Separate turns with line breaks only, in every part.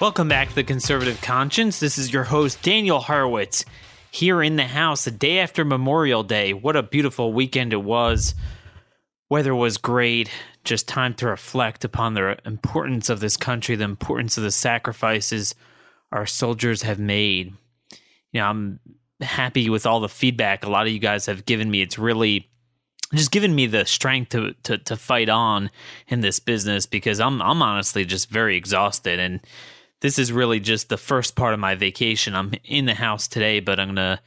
Welcome back to The Conservative Conscience. This is your host, Daniel Horowitz, here in the house the day after Memorial Day. What a beautiful weekend it was. Weather was great. Just time to reflect upon the importance of this country, the importance of the sacrifices our soldiers have made. You know, I'm happy with all the feedback a lot of you guys have given me. It's really just given me the strength to, to to fight on in this business because I'm I'm honestly just very exhausted and this is really just the first part of my vacation. I'm in the house today, but I'm going to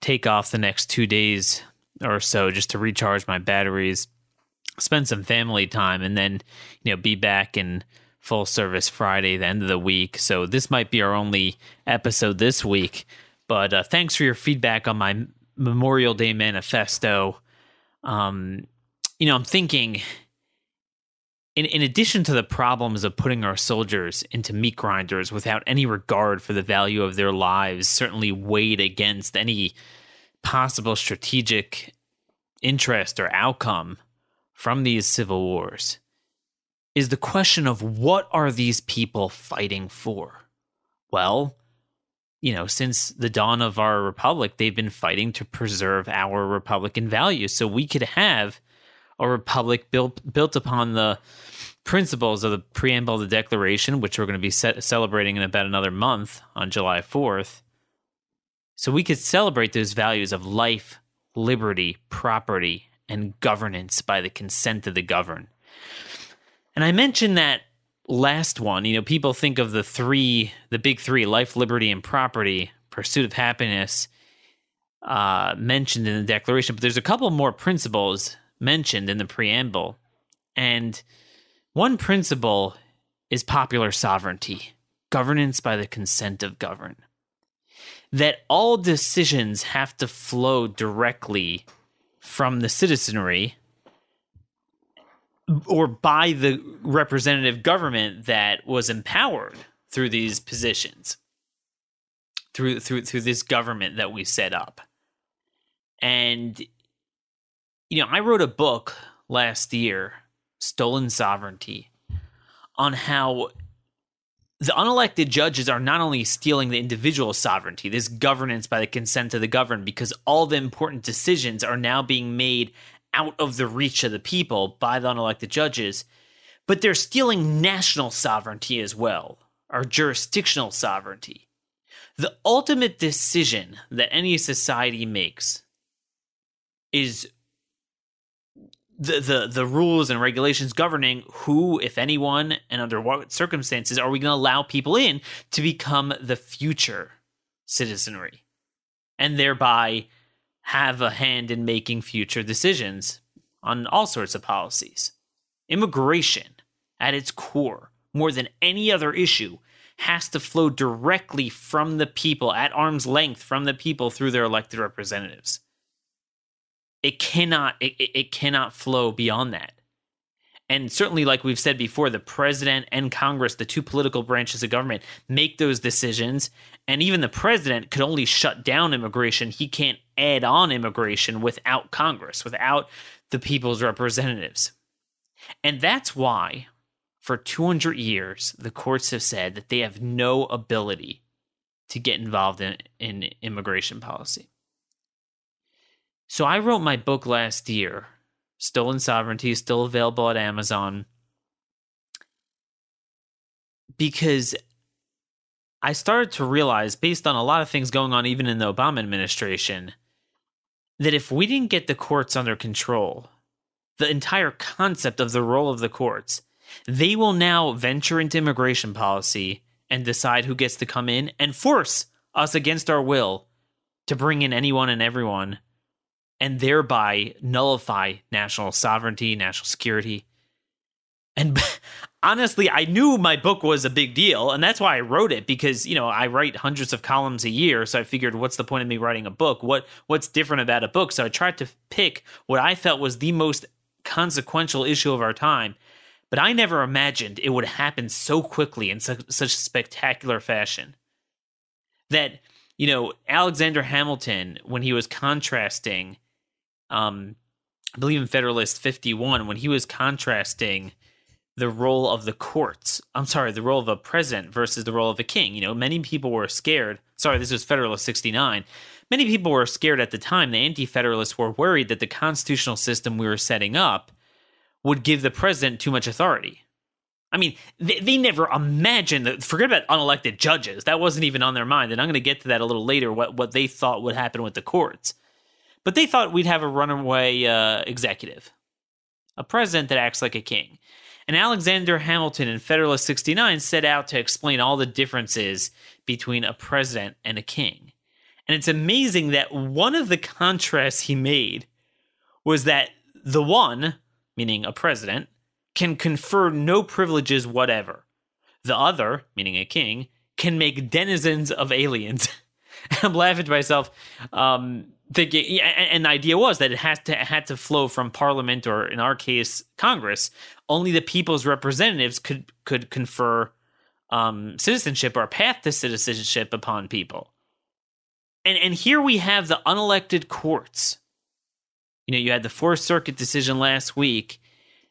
take off the next two days or so just to recharge my batteries, spend some family time, and then, you know, be back in full service Friday, the end of the week. So this might be our only episode this week. But uh, thanks for your feedback on my Memorial Day manifesto. Um, you know, I'm thinking in, in addition to the problems of putting our soldiers into meat grinders without any regard for the value of their lives, certainly weighed against any possible strategic interest or outcome from these civil wars, is the question of what are these people fighting for? Well, you know, since the dawn of our republic, they've been fighting to preserve our republican values so we could have a republic built built upon the principles of the preamble of the Declaration, which we're going to be set, celebrating in about another month on July 4th. So we could celebrate those values of life, liberty, property, and governance by the consent of the governed. And I mentioned that last one, you know, people think of the three, the big three life, liberty, and property, pursuit of happiness, uh, mentioned in the Declaration, but there's a couple more principles mentioned in the preamble. And one principle is popular sovereignty, governance by the consent of governed. That all decisions have to flow directly from the citizenry or by the representative government that was empowered through these positions through through through this government that we set up and you know, I wrote a book last year, Stolen Sovereignty, on how the unelected judges are not only stealing the individual sovereignty, this governance by the consent of the governed, because all the important decisions are now being made out of the reach of the people by the unelected judges, but they're stealing national sovereignty as well, our jurisdictional sovereignty. The ultimate decision that any society makes is the, the the rules and regulations governing who, if anyone, and under what circumstances are we going to allow people in to become the future citizenry, and thereby have a hand in making future decisions on all sorts of policies. Immigration, at its core, more than any other issue, has to flow directly from the people, at arm's length from the people through their elected representatives it cannot it, it cannot flow beyond that. And certainly like we've said before the president and congress the two political branches of government make those decisions. And even the president could only shut down immigration. He can't add on immigration without congress without the people's representatives. And that's why for 200 years the courts have said that they have no ability to get involved in, in immigration policy so I wrote my book last year. Stolen Sovereignty still available at Amazon. Because I started to realize, based on a lot of things going on, even in the Obama administration, that if we didn't get the courts under control, the entire concept of the role of the courts, they will now venture into immigration policy and decide who gets to come in and force us against our will to bring in anyone and everyone and thereby nullify national sovereignty, national security. And honestly, I knew my book was a big deal, and that's why I wrote it because you know I write hundreds of columns a year. So I figured, what's the point of me writing a book? What what's different about a book? So I tried to pick what I felt was the most consequential issue of our time. But I never imagined it would happen so quickly in such, such spectacular fashion. That you know Alexander Hamilton, when he was contrasting, um, I believe in Federalist Fifty One, when he was contrasting the role of the courts. I'm sorry, the role of a president versus the role of a king. You know, many people were scared. Sorry, this was Federalist 69. Many people were scared at the time. The Anti Federalists were worried that the constitutional system we were setting up would give the president too much authority. I mean, they, they never imagined that. Forget about unelected judges. That wasn't even on their mind. And I'm going to get to that a little later, what, what they thought would happen with the courts. But they thought we'd have a runaway uh, executive, a president that acts like a king. And Alexander Hamilton in Federalist 69 set out to explain all the differences between a president and a king. And it's amazing that one of the contrasts he made was that the one, meaning a president, can confer no privileges whatever. The other, meaning a king, can make denizens of aliens. I'm laughing to myself. Um, thinking, and the idea was that it has to had to flow from Parliament or, in our case, Congress. Only the people's representatives could could confer um, citizenship or path to citizenship upon people. And and here we have the unelected courts. You know, you had the Fourth Circuit decision last week.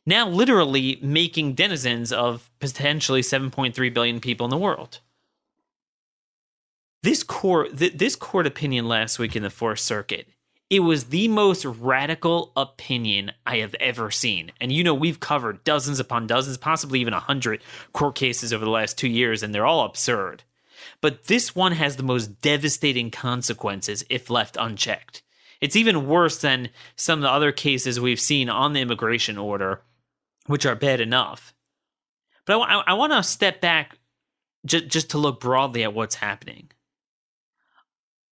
Now, literally making denizens of potentially 7.3 billion people in the world. This court, th- this court opinion last week in the Fourth Circuit, it was the most radical opinion I have ever seen. And you know, we've covered dozens upon dozens, possibly even a hundred court cases over the last two years, and they're all absurd. But this one has the most devastating consequences if left unchecked. It's even worse than some of the other cases we've seen on the immigration order, which are bad enough. But I, want to step back j- just to look broadly at what's happening.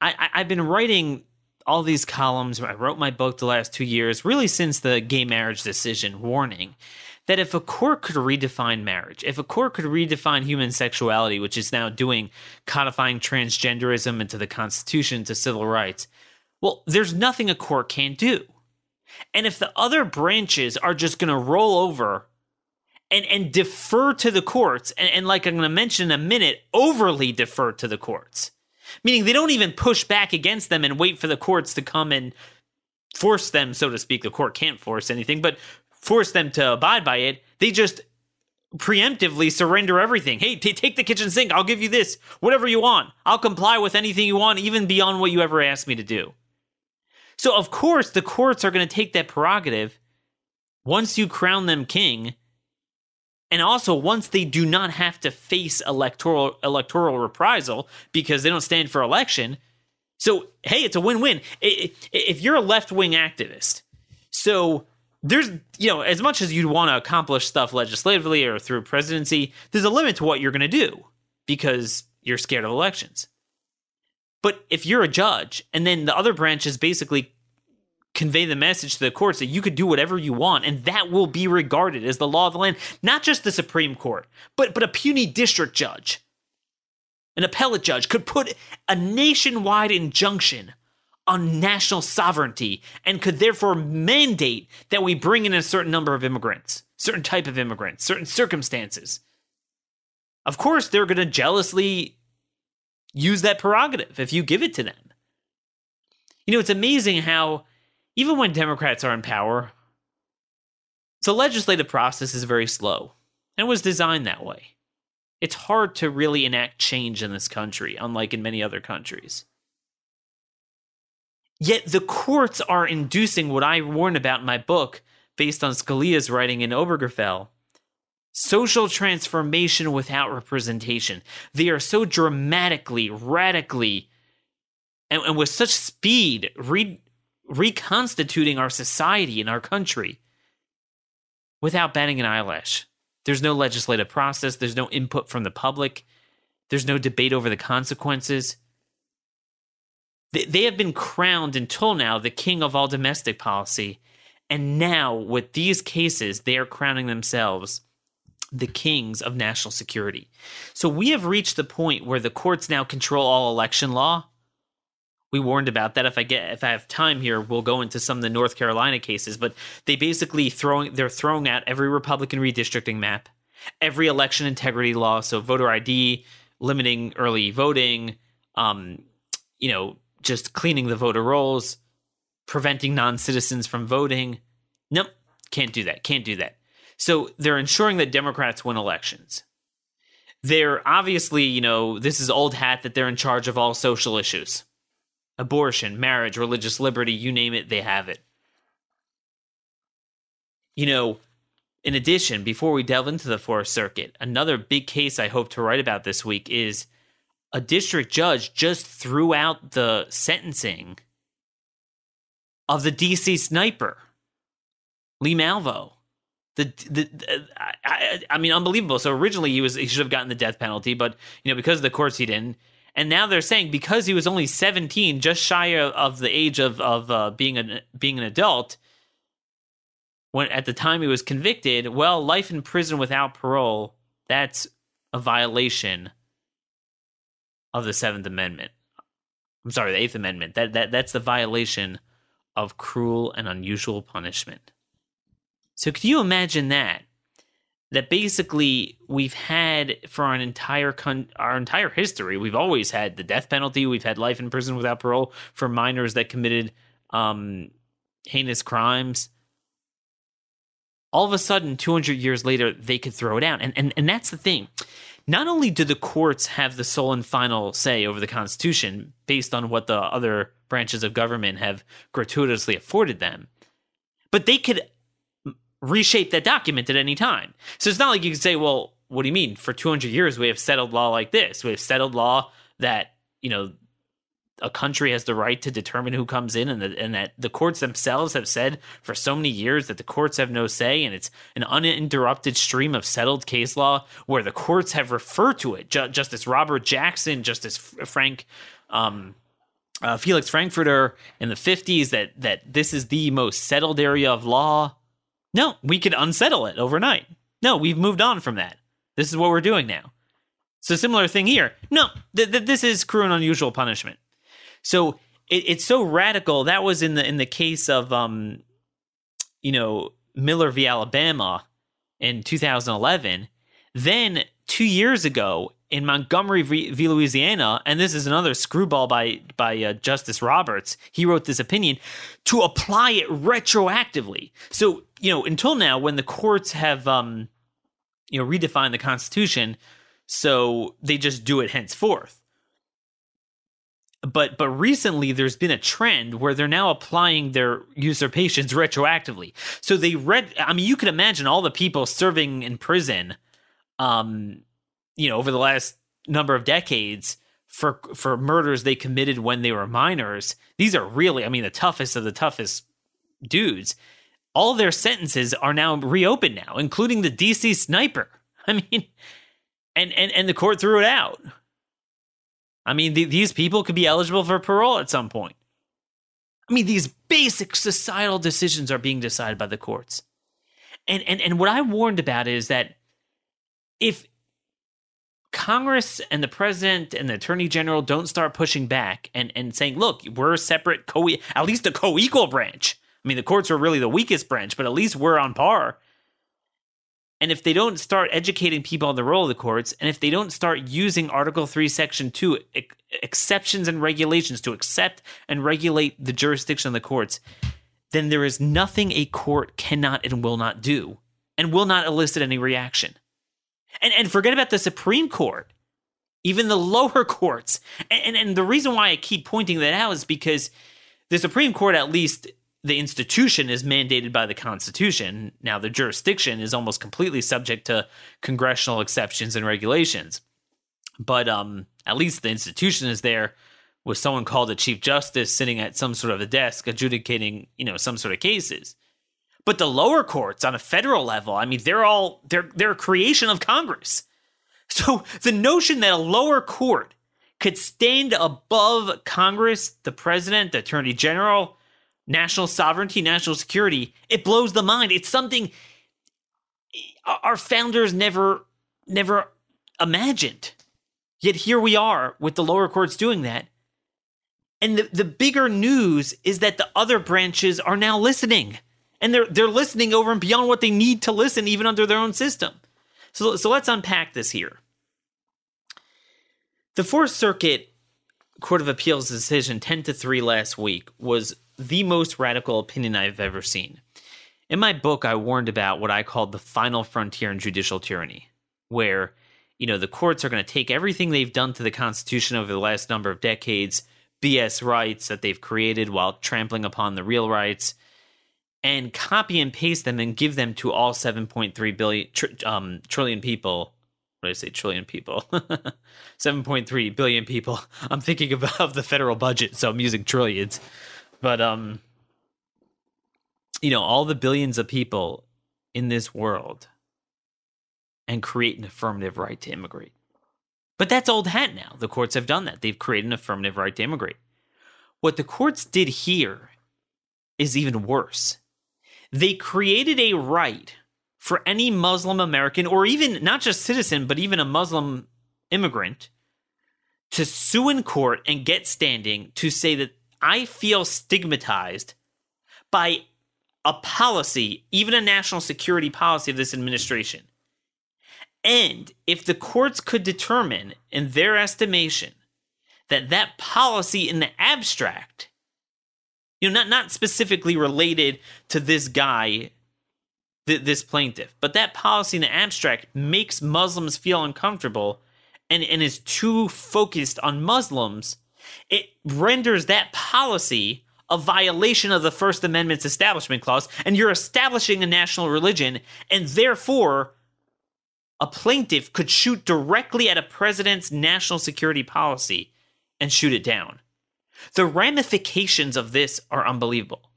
I, I've been writing all these columns. I wrote my book the last two years, really since the gay marriage decision, warning that if a court could redefine marriage, if a court could redefine human sexuality, which is now doing codifying transgenderism into the Constitution to civil rights, well, there's nothing a court can't do. And if the other branches are just going to roll over and, and defer to the courts, and, and like I'm going to mention in a minute, overly defer to the courts, meaning they don't even push back against them and wait for the courts to come and force them, so to speak. The court can't force anything, but force them to abide by it. They just preemptively surrender everything. Hey, t- take the kitchen sink. I'll give you this, whatever you want. I'll comply with anything you want, even beyond what you ever asked me to do. So, of course, the courts are going to take that prerogative once you crown them king and also, once they do not have to face electoral electoral reprisal because they don't stand for election, so hey, it's a win-win. If you're a left-wing activist, so there's you know as much as you'd want to accomplish stuff legislatively or through presidency, there's a limit to what you're going to do because you're scared of elections. But if you're a judge and then the other branch is basically convey the message to the courts that you could do whatever you want and that will be regarded as the law of the land not just the supreme court but but a puny district judge an appellate judge could put a nationwide injunction on national sovereignty and could therefore mandate that we bring in a certain number of immigrants certain type of immigrants certain circumstances. Of course they're going to jealously use that prerogative if you give it to them. You know it's amazing how even when Democrats are in power, the legislative process is very slow and was designed that way. It's hard to really enact change in this country, unlike in many other countries. Yet the courts are inducing what I warn about in my book, based on Scalia's writing in Obergefell social transformation without representation. They are so dramatically, radically, and, and with such speed re- reconstituting our society and our country without batting an eyelash. There's no legislative process, there's no input from the public, there's no debate over the consequences. They have been crowned until now the king of all domestic policy. And now, with these cases, they are crowning themselves the kings of national security. So we have reached the point where the courts now control all election law. We warned about that. If I get if I have time here, we'll go into some of the North Carolina cases. But they basically throwing they're throwing out every Republican redistricting map, every election integrity law, so voter ID, limiting early voting, um, you know, just cleaning the voter rolls, preventing non citizens from voting. Nope, can't do that. Can't do that. So they're ensuring that Democrats win elections. They're obviously, you know, this is old hat that they're in charge of all social issues abortion, marriage, religious liberty, you name it, they have it. You know, in addition, before we delve into the Fourth Circuit, another big case I hope to write about this week is a district judge just threw out the sentencing of the DC sniper, Lee Malvo. The, the, the I, I, mean, unbelievable. So originally he was he should have gotten the death penalty, but you know because of the courts he didn't. And now they're saying because he was only 17, just shy of the age of of uh, being an being an adult, when at the time he was convicted, well, life in prison without parole, that's a violation of the Seventh Amendment. I'm sorry, the Eighth Amendment. That that that's the violation of cruel and unusual punishment. So could you imagine that? That basically we've had for our entire con- our entire history, we've always had the death penalty. We've had life in prison without parole for minors that committed um, heinous crimes. All of a sudden, 200 years later, they could throw it out, and and and that's the thing. Not only do the courts have the sole and final say over the Constitution based on what the other branches of government have gratuitously afforded them, but they could reshape that document at any time. So it's not like you can say, well, what do you mean? For 200 years, we have settled law like this. We have settled law that, you know, a country has the right to determine who comes in and, the, and that the courts themselves have said for so many years that the courts have no say and it's an uninterrupted stream of settled case law where the courts have referred to it Ju- justice robert jackson justice frank um, uh, felix frankfurter in the 50s that that this is the most settled area of law no, we could unsettle it overnight. No, we've moved on from that. This is what we're doing now. So similar thing here. No, th- th- this is cruel and unusual punishment. So it, it's so radical. That was in the in the case of um, you know, Miller v. Alabama in 2011. Then two years ago in Montgomery v, v. Louisiana, and this is another screwball by by uh, Justice Roberts. He wrote this opinion to apply it retroactively. So you know, until now, when the courts have um, you know redefined the Constitution, so they just do it henceforth. But but recently, there's been a trend where they're now applying their usurpations retroactively. So they read. I mean, you can imagine all the people serving in prison um, you know, over the last number of decades for for murders they committed when they were minors. These are really, I mean, the toughest of the toughest dudes. All their sentences are now reopened now, including the DC sniper. I mean, and and and the court threw it out. I mean, the, these people could be eligible for parole at some point. I mean, these basic societal decisions are being decided by the courts. And and and what I warned about is that if Congress and the president and the attorney general don't start pushing back and, and saying, look, we're a separate co at least a co-equal branch. I mean, the courts are really the weakest branch, but at least we're on par. And if they don't start educating people on the role of the courts, and if they don't start using Article 3, Section 2 ex- exceptions and regulations to accept and regulate the jurisdiction of the courts, then there is nothing a court cannot and will not do and will not elicit any reaction. And and forget about the Supreme Court, even the lower courts. And, and, and the reason why I keep pointing that out is because the Supreme Court, at least the institution, is mandated by the Constitution. Now, the jurisdiction is almost completely subject to congressional exceptions and regulations. But um, at least the institution is there with someone called a chief justice sitting at some sort of a desk adjudicating, you know, some sort of cases. But the lower courts on a federal level, I mean, they're all they're they're a creation of Congress. So the notion that a lower court could stand above Congress, the president, the attorney general, national sovereignty, national security, it blows the mind. It's something our founders never never imagined. Yet here we are with the lower courts doing that. And the, the bigger news is that the other branches are now listening. And they're they're listening over and beyond what they need to listen, even under their own system. So, so let's unpack this here. The Fourth Circuit Court of Appeals decision 10 to 3 last week was the most radical opinion I've ever seen. In my book, I warned about what I called the final frontier in judicial tyranny, where, you know, the courts are going to take everything they've done to the Constitution over the last number of decades, BS rights that they've created while trampling upon the real rights, and copy and paste them and give them to all 7.3 billion tr- um, trillion people. What I say? Trillion people. 7.3 billion people. I'm thinking of, of the federal budget, so I'm using trillions. But um, you know, all the billions of people in this world and create an affirmative right to immigrate. But that's old hat now. The courts have done that. They've created an affirmative right to immigrate. What the courts did here is even worse. They created a right for any Muslim American, or even not just citizen, but even a Muslim immigrant, to sue in court and get standing to say that I feel stigmatized by a policy, even a national security policy of this administration. And if the courts could determine, in their estimation, that that policy in the abstract, you know, not, not specifically related to this guy, th- this plaintiff, but that policy in the abstract makes Muslims feel uncomfortable and, and is too focused on Muslims, it renders that policy a violation of the First Amendment's Establishment Clause, and you're establishing a national religion, and therefore a plaintiff could shoot directly at a president's national security policy and shoot it down. The ramifications of this are unbelievable.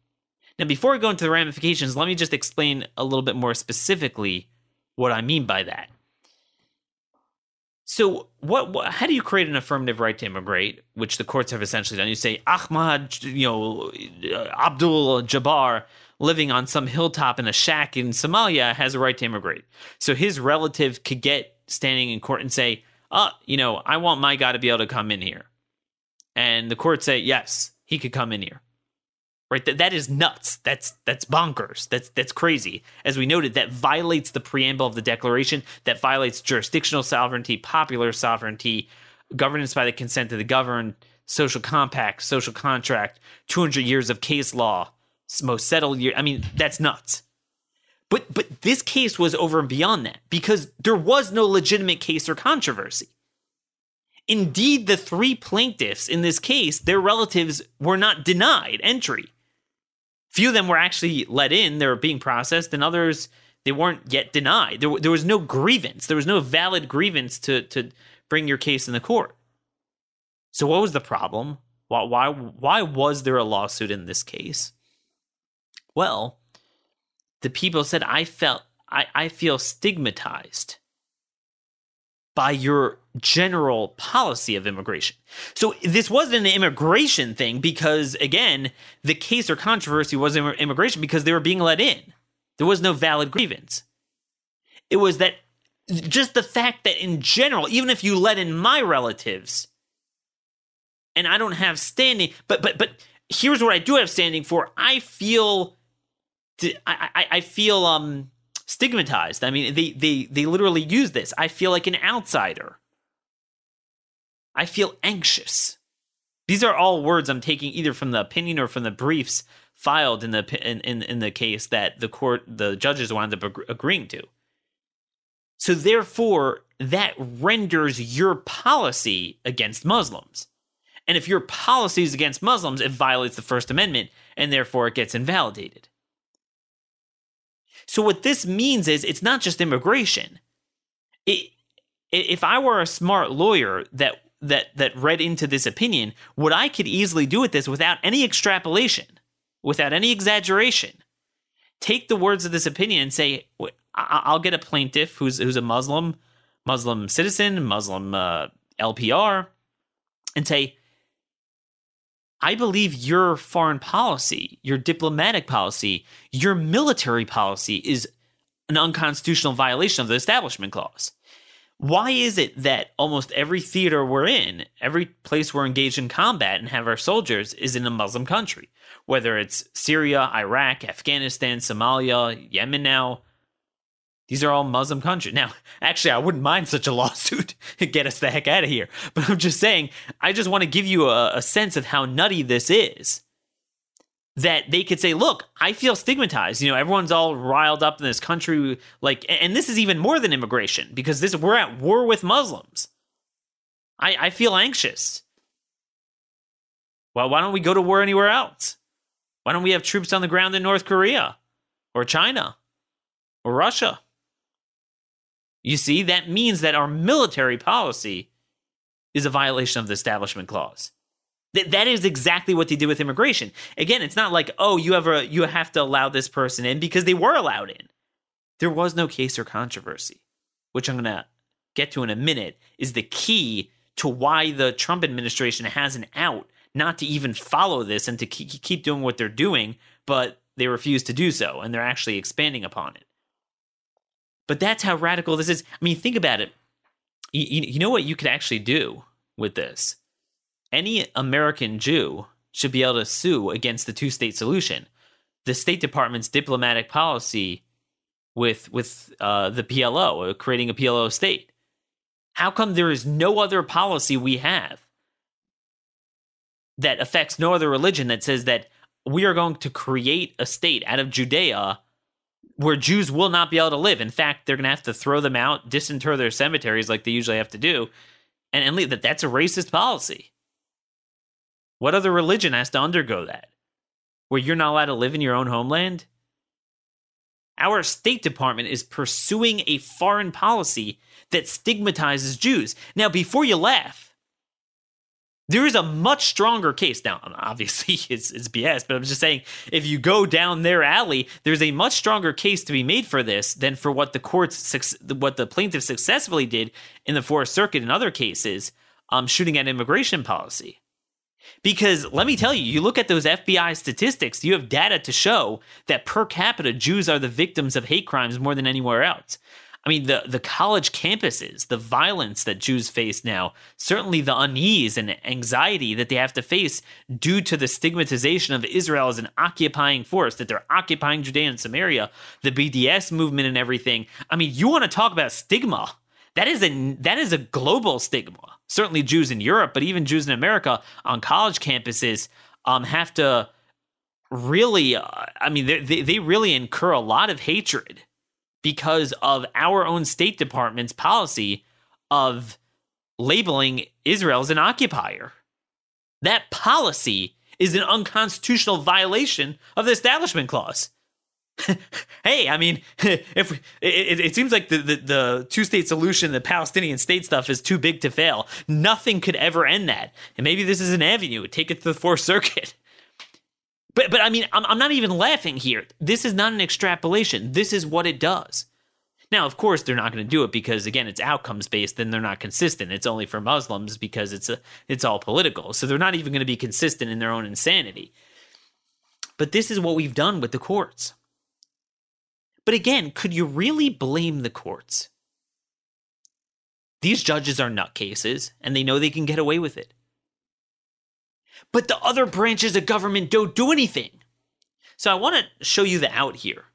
Now, before we go into the ramifications, let me just explain a little bit more specifically what I mean by that. So, what, what, How do you create an affirmative right to immigrate, which the courts have essentially done? You say Ahmad, you know, Abdul Jabbar, living on some hilltop in a shack in Somalia, has a right to immigrate. So his relative could get standing in court and say, "Uh, you know, I want my guy to be able to come in here," and the court say, "Yes, he could come in here." Right? That, that is nuts. That's that's bonkers. That's that's crazy. As we noted that violates the preamble of the declaration that violates jurisdictional sovereignty popular sovereignty governance by the consent of the governed social compact social contract 200 years of case law most settled year i mean that's nuts. But but this case was over and beyond that because there was no legitimate case or controversy. Indeed, the three plaintiffs in this case, their relatives were not denied entry few of them were actually let in they were being processed and others they weren't yet denied. There, there was no grievance. There was no valid grievance to, to bring your case in the court. So what was the problem? Why, why, why was there a lawsuit in this case? Well the people said i felt i, I feel stigmatized by your general policy of immigration. So this wasn't an immigration thing because, again, the case or controversy was immigration because they were being let in. There was no valid grievance. It was that just the fact that, in general, even if you let in my relatives and I don't have standing, but but but here's what I do have standing for. I feel, I I, I feel um stigmatized. I mean, they they they literally use this. I feel like an outsider. I feel anxious. These are all words I'm taking either from the opinion or from the briefs filed in the in in, in the case that the court the judges wound up agreeing to. So therefore, that renders your policy against Muslims. And if your policy is against Muslims, it violates the First Amendment, and therefore it gets invalidated. So what this means is it's not just immigration. It, if I were a smart lawyer that that that read into this opinion, what I could easily do with this without any extrapolation, without any exaggeration, take the words of this opinion and say, I'll get a plaintiff who's who's a Muslim, Muslim citizen, Muslim uh, LPR, and say, I believe your foreign policy, your diplomatic policy, your military policy is an unconstitutional violation of the Establishment Clause. Why is it that almost every theater we're in, every place we're engaged in combat and have our soldiers is in a Muslim country? Whether it's Syria, Iraq, Afghanistan, Somalia, Yemen now, these are all Muslim countries. Now, actually, I wouldn't mind such a lawsuit to get us the heck out of here. But I'm just saying, I just want to give you a, a sense of how nutty this is that they could say, look, I feel stigmatized. You know, everyone's all riled up in this country. Like, and this is even more than immigration because this we're at war with Muslims. I, I feel anxious. Well, why don't we go to war anywhere else? Why don't we have troops on the ground in North Korea or China or Russia? You see, that means that our military policy is a violation of the Establishment Clause. That that is exactly what they did with immigration. Again, it's not like, oh, you have a you have to allow this person in because they were allowed in. There was no case or controversy, which I'm gonna get to in a minute, is the key to why the Trump administration has an out not to even follow this and to keep doing what they're doing, but they refuse to do so, and they're actually expanding upon it. But that's how radical this is. I mean, think about it. You, you know what you could actually do with this? any American Jew should be able to sue against the two state solution. The State Department's diplomatic policy with with uh, the PLO, uh, creating a PLO state. How come there is no other policy we have that affects no other religion that says that we are going to create a state out of Judea where Jews will not be able to live? In fact, they're going to have to throw them out, disinter their cemeteries like they usually have to do, and, and leave that. That's a racist policy. What other religion has to undergo that? Where you're not allowed to live in your own homeland? Our State Department is pursuing a foreign policy that stigmatizes Jews. Now, before you laugh, there is a much stronger case. Now, obviously, it's, it's BS, but I'm just saying if you go down their alley, there's a much stronger case to be made for this than for what the courts, what the plaintiff successfully did in the Fourth Circuit in other cases, um, shooting at immigration policy. Because let me tell you, you look at those FBI statistics, you have data to show that per capita, Jews are the victims of hate crimes more than anywhere else. I mean, the, the college campuses, the violence that Jews face now, certainly the unease and anxiety that they have to face due to the stigmatization of Israel as an occupying force, that they're occupying Judea and Samaria, the BDS movement and everything. I mean, you want to talk about stigma. That is a that is a global stigma certainly Jews in Europe, but even Jews in America on college campuses um, have to really, uh, I mean, they, they really incur a lot of hatred because of our own State Department's policy of labeling Israel as an occupier. That policy is an unconstitutional violation of the Establishment Clause. hey, I mean, if it, it, seems like the, the, the two state solution, the Palestinian state stuff, is too big to fail. Nothing could ever end that, and maybe this is an avenue. Take it to the Fourth Circuit. But but I mean, I'm, I'm not even laughing here. This is not an extrapolation. This is what it does. Now, of course, they're not going to do it because again, it's outcomes based, and they're not consistent. It's only for Muslims because it's a it's all political. So they're not even going to be consistent in their own insanity. But this is what we've done with the courts. But again, could you really blame the courts? These judges are nutcases, and they know they can get away with it. But the other branches of government don't do anything. So I want to show you the out here.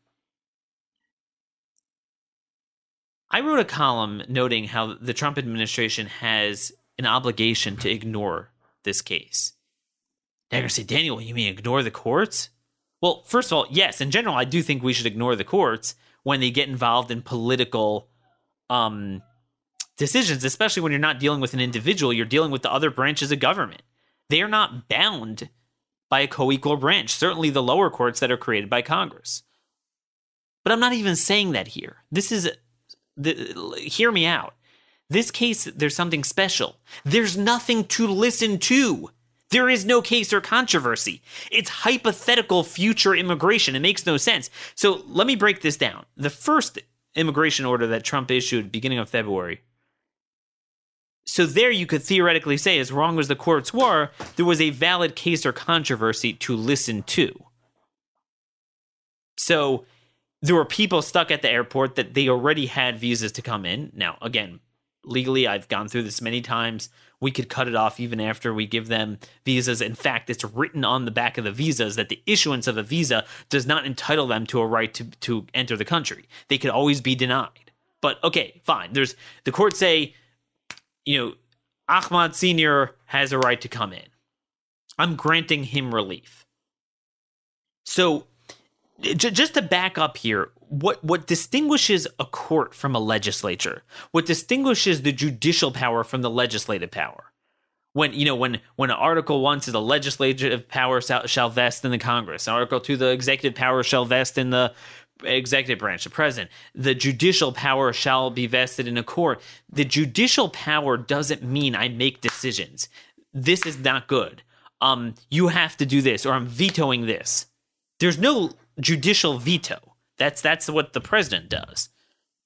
I wrote a column noting how the Trump administration has an obligation to ignore this case. They're Daniel, you mean ignore the courts? Well, first of all, yes, in general, I do think we should ignore the courts when they get involved in political um, decisions, especially when you're not dealing with an individual, you're dealing with the other branches of government. They are not bound by a co equal branch, certainly the lower courts that are created by Congress. But I'm not even saying that here. This is, the, hear me out. This case, there's something special. There's nothing to listen to. There is no case or controversy. It's hypothetical future immigration. It makes no sense. So let me break this down. The first immigration order that Trump issued beginning of February. So there you could theoretically say, as wrong as the courts were, there was a valid case or controversy to listen to. So there were people stuck at the airport that they already had visas to come in. Now, again, legally, I've gone through this many times. We could cut it off even after we give them visas. In fact, it's written on the back of the visas that the issuance of a visa does not entitle them to a right to, to enter the country. They could always be denied. But okay, fine. There's the courts say, you know, Ahmad Sr. has a right to come in. I'm granting him relief. So j- just to back up here, what what distinguishes a court from a legislature? What distinguishes the judicial power from the legislative power? When you know when when Article One says the legislative power shall, shall vest in the Congress, Article Two the executive power shall vest in the executive branch, the president. The judicial power shall be vested in a court. The judicial power doesn't mean I make decisions. This is not good. Um, you have to do this, or I'm vetoing this. There's no judicial veto. That's that's what the president does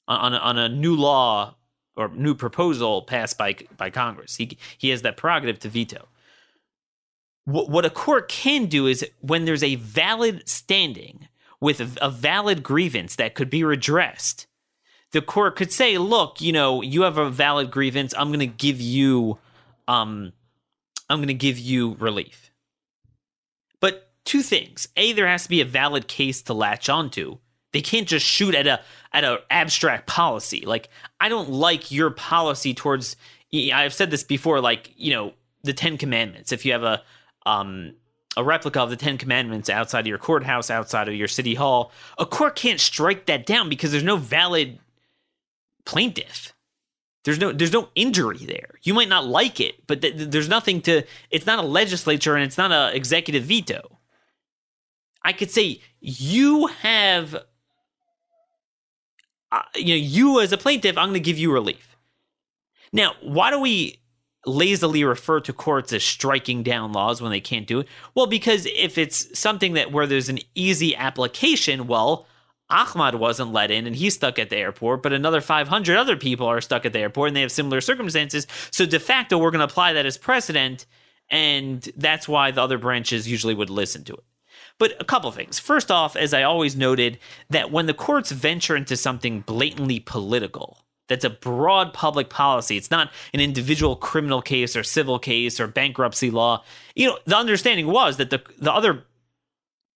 on a, on a new law or new proposal passed by by Congress. He he has that prerogative to veto. What what a court can do is when there's a valid standing with a, valid grievance that could be redressed, the court could say, "Look, you know, you have a valid grievance. I'm going to give you, um, I'm going to give you relief." But two things: a, there has to be a valid case to latch onto. They can't just shoot at a at an abstract policy. Like, I don't like your policy towards. I've said this before. Like, you know, the Ten Commandments. If you have a um a replica of the Ten Commandments outside of your courthouse, outside of your city hall, a court can't strike that down because there's no valid plaintiff. There's no there's no injury there. You might not like it, but th- there's nothing to. It's not a legislature and it's not an executive veto. I could say you have, uh, you know, you as a plaintiff, I'm going to give you relief. Now, why do we lazily refer to courts as striking down laws when they can't do it? Well, because if it's something that where there's an easy application, well, Ahmad wasn't let in and he's stuck at the airport, but another 500 other people are stuck at the airport and they have similar circumstances. So de facto, we're going to apply that as precedent, and that's why the other branches usually would listen to it. But a couple things. First off, as I always noted, that when the courts venture into something blatantly political, that's a broad public policy. It's not an individual criminal case or civil case or bankruptcy law. You know, the understanding was that the the other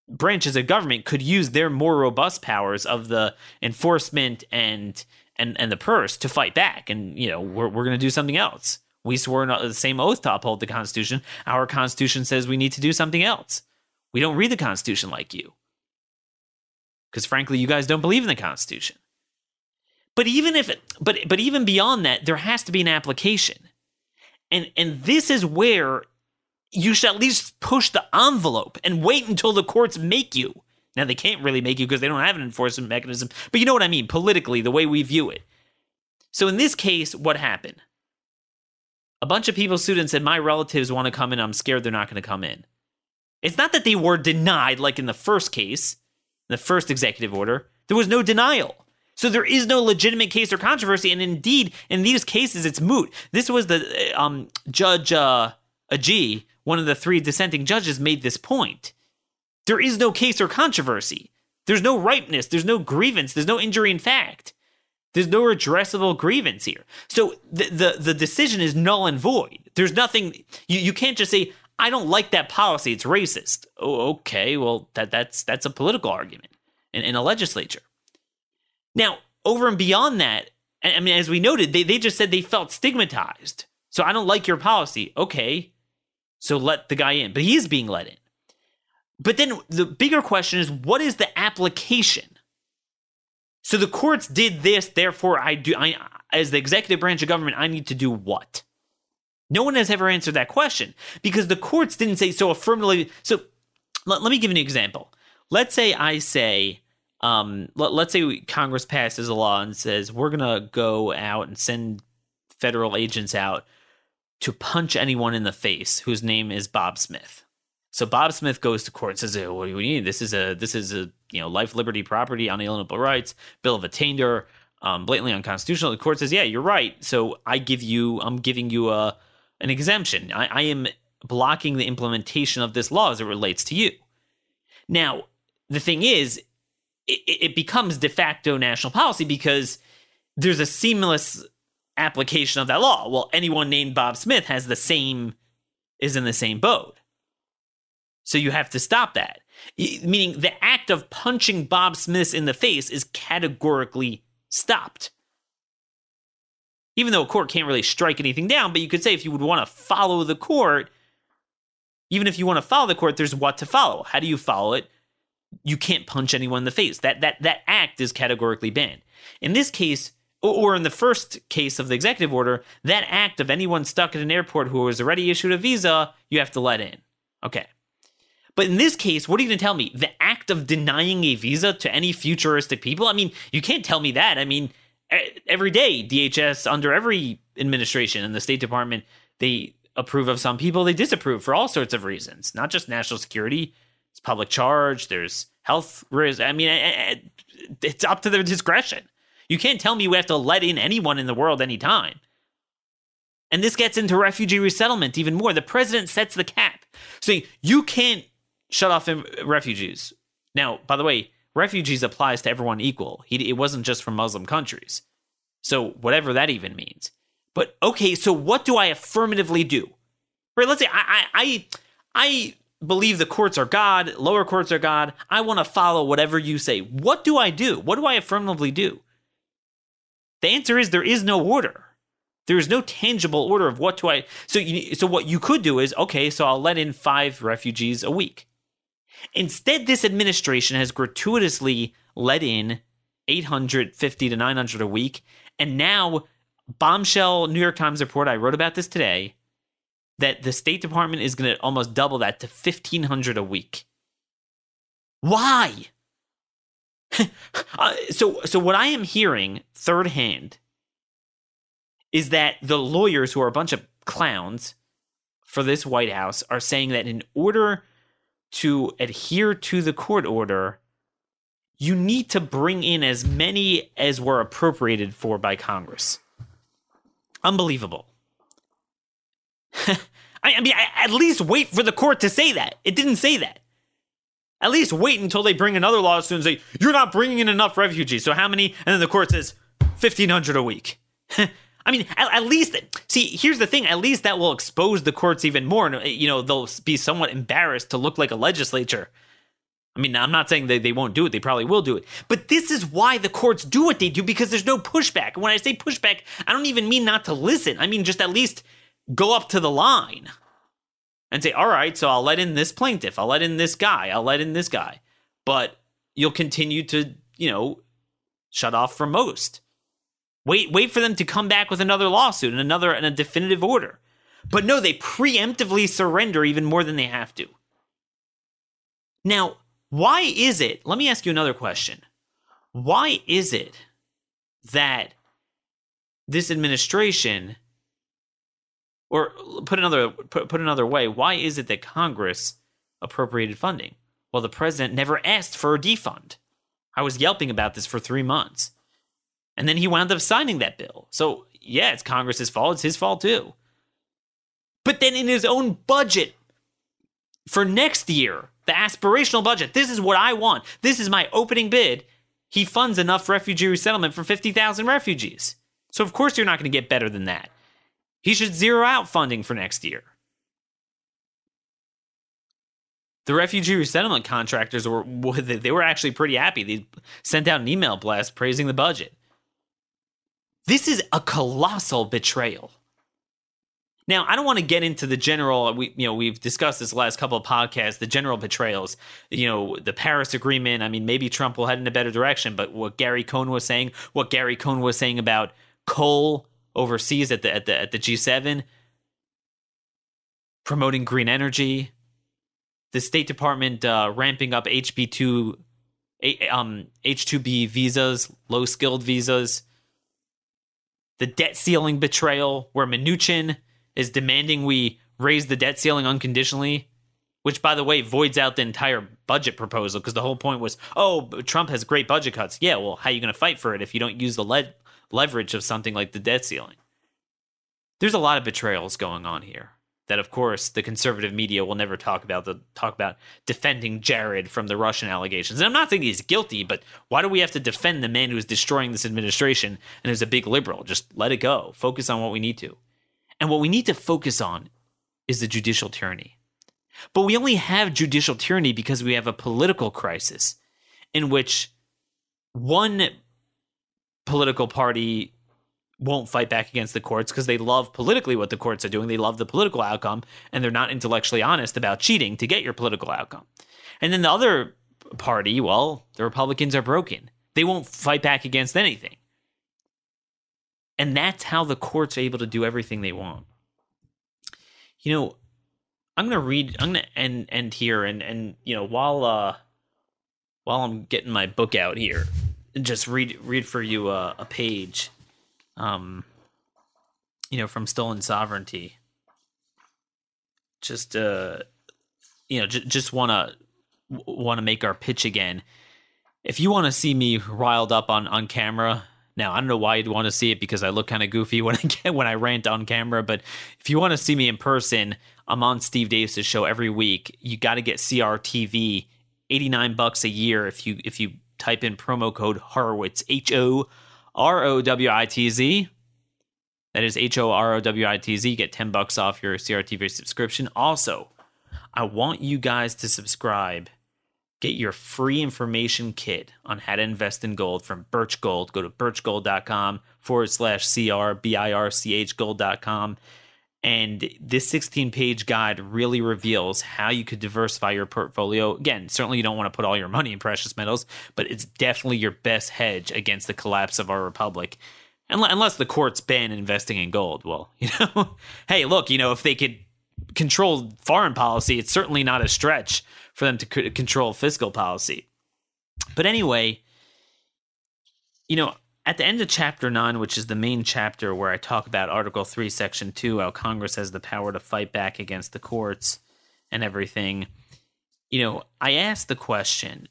branches of government could use their more robust powers of the enforcement and and and the purse to fight back. And you know, we're we're going to do something else. We swore the same oath to uphold the Constitution. Our Constitution says we need to do something else. We don't read the Constitution like you. Because frankly, you guys don't believe in the Constitution. But even if it, but but even beyond that, there has to be an application. And and this is where you should at least push the envelope and wait until the courts make you. Now they can't really make you because they don't have an enforcement mechanism, but you know what I mean, politically, the way we view it. So in this case, what happened? A bunch of people sued and said, My relatives want to come in, I'm scared they're not going to come in. It's not that they were denied, like in the first case, the first executive order. There was no denial. So there is no legitimate case or controversy, and indeed, in these cases, it's moot. This was the um, Judge uh, Agee, one of the three dissenting judges, made this point. There is no case or controversy. There's no ripeness. There's no grievance. There's no injury in fact. There's no redressable grievance here. So the the, the decision is null and void. There's nothing. You, you can't just say I don't like that policy. It's racist. Oh, okay. Well, that that's that's a political argument in, in a legislature. Now, over and beyond that, I mean, as we noted, they, they just said they felt stigmatized. So I don't like your policy. Okay. So let the guy in. But he is being let in. But then the bigger question is what is the application? So the courts did this, therefore I do I as the executive branch of government, I need to do what? No one has ever answered that question because the courts didn't say so affirmatively. So let, let me give an example. Let's say I say, um, let, let's say Congress passes a law and says we're gonna go out and send federal agents out to punch anyone in the face whose name is Bob Smith. So Bob Smith goes to court and says, "What do we need? This is a this is a you know life, liberty, property, unalienable rights, Bill of Attainder, um, blatantly unconstitutional." The court says, "Yeah, you're right. So I give you, I'm giving you a an exemption. I, I am blocking the implementation of this law as it relates to you." Now, the thing is, it, it becomes de facto national policy because there's a seamless application of that law. Well, anyone named Bob Smith has the same is in the same boat. So you have to stop that. Meaning the act of punching Bob Smith in the face is categorically stopped. Even though a court can't really strike anything down, but you could say if you would want to follow the court, even if you want to follow the court, there's what to follow. How do you follow it? You can't punch anyone in the face. That that that act is categorically banned. In this case, or in the first case of the executive order, that act of anyone stuck at an airport who was already issued a visa, you have to let in. Okay. But in this case, what are you going to tell me? The act of denying a visa to any futuristic people? I mean, you can't tell me that. I mean, every day, DHS, under every administration in the State Department, they approve of some people, they disapprove for all sorts of reasons, not just national security. It's public charge, there's health risk. I mean, eh, eh, eh, it's up to their discretion. You can't tell me we have to let in anyone in the world anytime. And this gets into refugee resettlement even more. The president sets the cap. So you can't shut off refugees. Now, by the way, refugees applies to everyone equal. it wasn't just from Muslim countries. So whatever that even means. But okay, so what do I affirmatively do? Right, let's say I I, I believe the courts are God, lower courts are God. I want to follow whatever you say. What do I do? What do I affirmatively do? The answer is there is no order. There is no tangible order of what to I. So you, so what you could do is okay. So I'll let in five refugees a week. Instead, this administration has gratuitously let in 850 to 900 a week, and now bombshell New York Times report. I wrote about this today that the State Department is going to almost double that to 1500 a week. Why? uh, so, so what I am hearing third hand is that the lawyers, who are a bunch of clowns for this White House, are saying that in order to adhere to the court order, you need to bring in as many as were appropriated for by Congress. Unbelievable. I, I, mean, I, at least wait for the court to say that. It didn't say that. At least wait until they bring another lawsuit and say, you're not bringing in enough refugees. So how many? And then the court says, 1,500 a week. I mean, at, at, least, see, here's the thing. At least that will expose the courts even more. And, uh, you know, they'll be somewhat embarrassed to look like a legislature. I mean, I'm not saying they, they won't do it. They probably will do it. But this is why the courts do what they do because there's no pushback. When I say pushback, I don't even mean not to listen. I mean, just at least go up to the line and say, all right, so I'll let in this plaintiff, I'll let in this guy, I'll let in this guy. But you'll continue to, you know, shut off from most. Wait, wait for them to come back with another lawsuit and another and a definitive order. But no, they preemptively surrender even more than they have to. Now, why is it? Let me ask you another question. Why is it that this administration or put another put, put another way, why is it that Congress appropriated funding? Well, the president never asked for a defund. I was yelping about this for three months. And then he wound up signing that bill. So, yeah, it's Congress's fault. It's his fault too. But then in his own budget for next year, the aspirational budget, this is what I want. This is my opening bid. He funds enough refugee resettlement for 50,000 refugees. So, of course, you're not going to get better than that. He should zero out funding for next year. The refugee resettlement contractors were they were actually pretty happy. They sent out an email blast praising the budget. This is a colossal betrayal. Now, I don't want to get into the general. We, you know, we've discussed this last couple of podcasts. The general betrayals. You know, the Paris Agreement. I mean, maybe Trump will head in a better direction. But what Gary Cohn was saying, what Gary Cohn was saying about coal overseas at the at the at the G7 promoting green energy. The State Department uh, ramping up HB2 um H2B visas low skilled visas. The debt ceiling betrayal where Mnuchin is demanding we raise the debt ceiling unconditionally which by the way voids out the entire budget proposal because the whole point was oh Trump has great budget cuts. Yeah well how are you going to fight for it if you don't use the lead leverage of something like the debt ceiling. There's a lot of betrayals going on here that of course the conservative media will never talk about the talk about defending Jared from the Russian allegations. And I'm not saying he's guilty, but why do we have to defend the man who is destroying this administration and who's a big liberal? Just let it go. Focus on what we need to. And what we need to focus on is the judicial tyranny. But we only have judicial tyranny because we have a political crisis in which one political party won't fight back against the courts because they love politically what the courts are doing. They love the political outcome and they're not intellectually honest about cheating to get your political outcome. And then the other party, well, the Republicans are broken. They won't fight back against anything. And that's how the courts are able to do everything they want. You know, I'm gonna read I'm gonna end end here and and you know while uh while I'm getting my book out here, just read read for you a, a page um, you know, from stolen sovereignty. Just uh, you know, j- just want to make our pitch again. If you want to see me riled up on on camera, now I don't know why you'd want to see it because I look kind of goofy when I get when I rant on camera. But if you want to see me in person, I'm on Steve Deace's show every week. You got to get CRTV, eighty nine bucks a year if you if you type in promo code Horowitz H O R O W I T Z. That is H O R O W I T Z. Get 10 bucks off your CRTV subscription. Also, I want you guys to subscribe. Get your free information kit on how to invest in gold from Birch Gold. Go to birchgold.com forward slash CR, B I R C H gold.com. And this 16 page guide really reveals how you could diversify your portfolio. Again, certainly you don't want to put all your money in precious metals, but it's definitely your best hedge against the collapse of our republic. Unless the courts ban investing in gold. Well, you know, hey, look, you know, if they could control foreign policy, it's certainly not a stretch for them to control fiscal policy. But anyway, you know, at the end of chapter 9 which is the main chapter where i talk about article 3 section 2 how congress has the power to fight back against the courts and everything you know i asked the question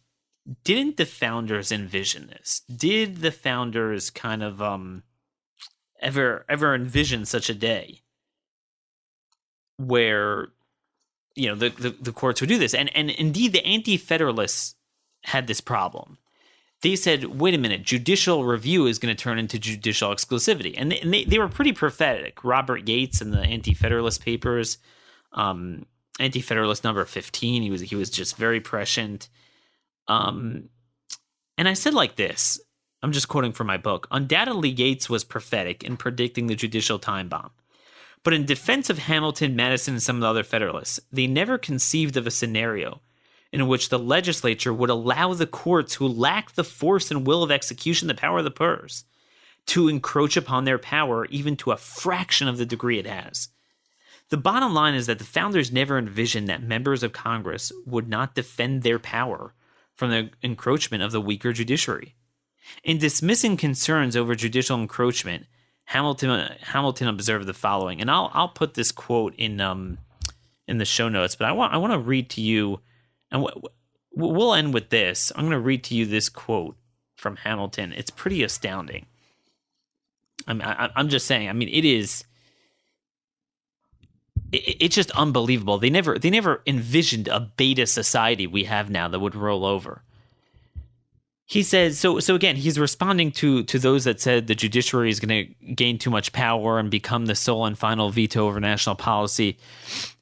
didn't the founders envision this? Did the founders kind of um ever ever envision such a day where you know the, the, the courts would do this? And and indeed the anti-federalists had this problem they said, wait a minute, judicial review is going to turn into judicial exclusivity. And they, and they, they, were pretty prophetic. Robert Yates in the Anti Federalist Papers, um, Anti Federalist number 15, he was, he was just very prescient. Um, and I said like this I'm just quoting from my book. Undoubtedly, Yates was prophetic in predicting the judicial time bomb. But in defense of Hamilton, Madison, and some of the other Federalists, they never conceived of a scenario in which the legislature would allow the courts who lack the force and will of execution, the power of the purse, to encroach upon their power even to a fraction of the degree it has. The bottom line is that the founders never envisioned that members of Congress would not defend their power from the encroachment of the weaker judiciary. In dismissing concerns over judicial encroachment, Hamilton Hamilton observed the following, and I'll I'll put this quote in um in the show notes, but I want I want to read to you and we'll end with this. I'm going to read to you this quote from Hamilton. It's pretty astounding. I'm, I'm just saying. I mean, it is. It's just unbelievable. They never, they never envisioned a beta society we have now that would roll over he says so so again he's responding to to those that said the judiciary is going to gain too much power and become the sole and final veto over national policy.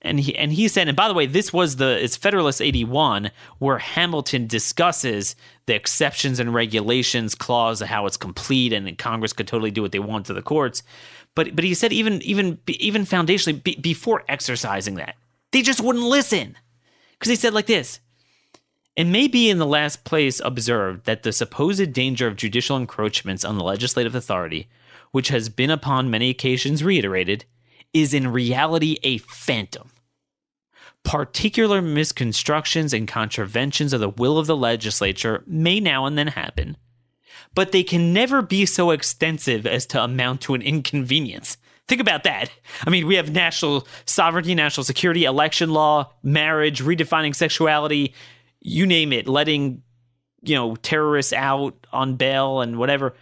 And he and he said and by the way this was the it's federalist 81 where hamilton discusses the exceptions and regulations clause of how it's complete and congress could totally do what they want to the courts. But but he said even even even foundationally be, before exercising that they just wouldn't listen. Because he said like this it may be in the last place observed that the supposed danger of judicial encroachments on the legislative authority, which has been upon many occasions reiterated, is in reality a phantom. Particular misconstructions and contraventions of the will of the legislature may now and then happen, but they can never be so extensive as to amount to an inconvenience. Think about that. I mean, we have national sovereignty, national security, election law, marriage, redefining sexuality, you name it, letting you know terrorists out on bail and whatever.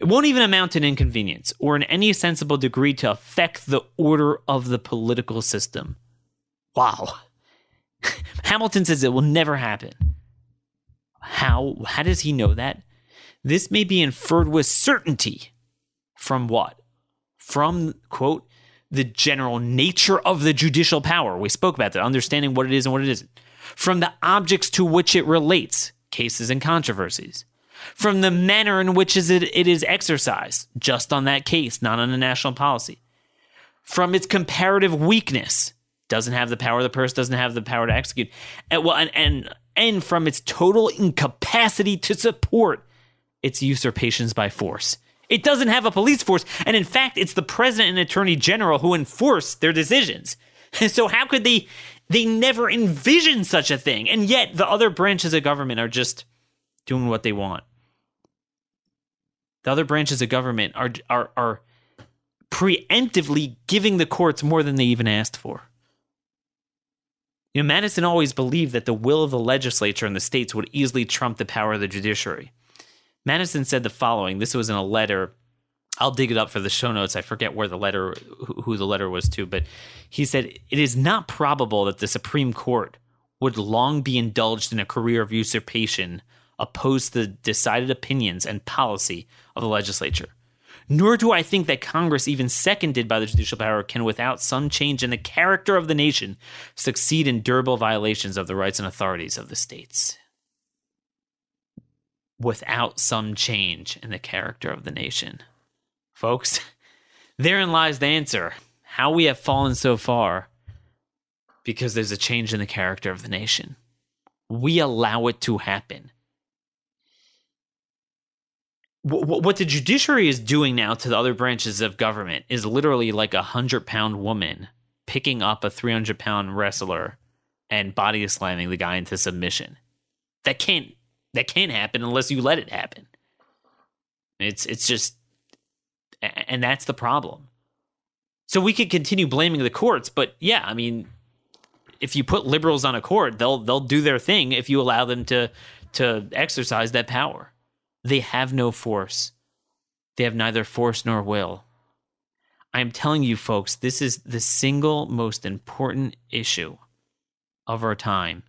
It won't even amount to an inconvenience or in any sensible degree to affect the order of the political system. Wow. Hamilton says it will never happen. How how does he know that? This may be inferred with certainty from what? From quote the general nature of the judicial power. We spoke about that, understanding what it is and what it isn't. From the objects to which it relates, cases and controversies. From the manner in which it, is exercised, just on that case, not on a national policy. From its comparative weakness, doesn't have the power, the purse doesn't have the power to execute. And, well, and, and, and from its total incapacity to support its usurpations by force. It doesn't have a police force. And in fact, it's the president and attorney general who enforce their decisions. so how could they they never envision such a thing? And yet the other branches of government are just doing what they want. The other branches of government are are are preemptively giving the courts more than they even asked for. You know, Madison always believed that the will of the legislature in the states would easily trump the power of the judiciary. Madison said the following. This was in a letter. I'll dig it up for the show notes. I forget where the letter, who the letter was to, but he said it is not probable that the Supreme Court would long be indulged in a career of usurpation opposed to the decided opinions and policy of the legislature. Nor do I think that Congress, even seconded by the judicial power, can, without some change in the character of the nation, succeed in durable violations of the rights and authorities of the states without some change in the character of the nation. Folks, therein lies the answer. How we have fallen so far because there's a change in the character of the nation. We allow it to happen. What the judiciary is doing now to the other branches of government is literally like a hundred pound woman picking up a 300 pound wrestler and body slamming the guy into submission. That can't that can't happen unless you let it happen. It's it's just and that's the problem. So we could continue blaming the courts, but yeah, I mean if you put liberals on a court, they'll they'll do their thing if you allow them to to exercise that power. They have no force. They have neither force nor will. I am telling you folks, this is the single most important issue of our time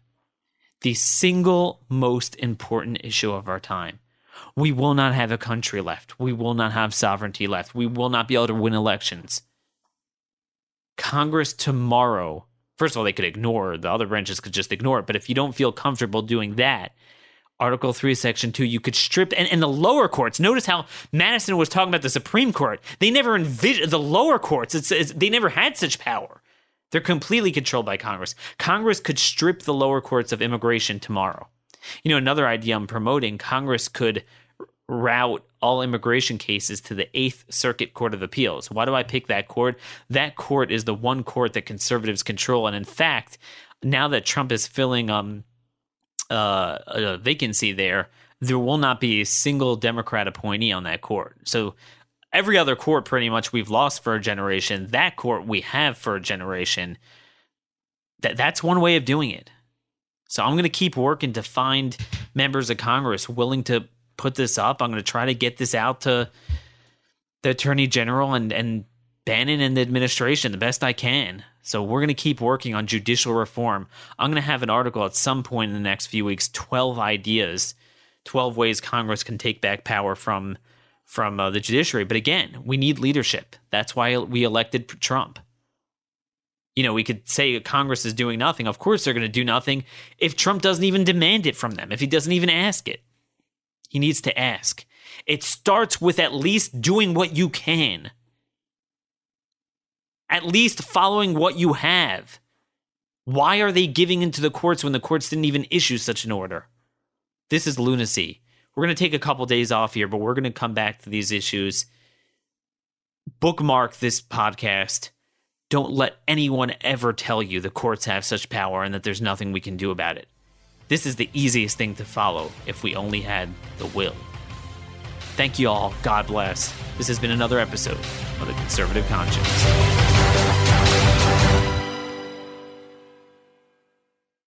the single most important issue of our time. We will not have a country left. We will not have sovereignty left. We will not be able to win elections. Congress tomorrow, first of all, they could ignore, the other branches could just ignore it. But if you don't feel comfortable doing that, Article 3, Section 2, you could strip, and, and the lower courts, notice how Madison was talking about the Supreme Court. They never envisioned, the lower courts, it's, it's, they never had such power. They're completely controlled by Congress. Congress could strip the lower courts of immigration tomorrow. You know, another idea I'm promoting Congress could route all immigration cases to the Eighth Circuit Court of Appeals. Why do I pick that court? That court is the one court that conservatives control. And in fact, now that Trump is filling um, uh, a vacancy there, there will not be a single Democrat appointee on that court. So every other court pretty much we've lost for a generation. That court we have for a generation. That that's one way of doing it. So I'm going to keep working to find members of Congress willing to put this up. I'm going to try to get this out to the Attorney General and and Bannon and the administration the best I can. So we're going to keep working on judicial reform. I'm going to have an article at some point in the next few weeks, 12 ideas, 12 ways Congress can take back power from from uh, the judiciary. But again, we need leadership. That's why we elected Trump. You know, we could say Congress is doing nothing. Of course, they're going to do nothing if Trump doesn't even demand it from them, if he doesn't even ask it. He needs to ask. It starts with at least doing what you can, at least following what you have. Why are they giving into the courts when the courts didn't even issue such an order? This is lunacy. We're going to take a couple days off here, but we're going to come back to these issues. Bookmark this podcast. Don't let anyone ever tell you the courts have such power and that there's nothing we can do about it. This is the easiest thing to follow if we only had the will. Thank you all. God bless. This has been another episode of The Conservative Conscience.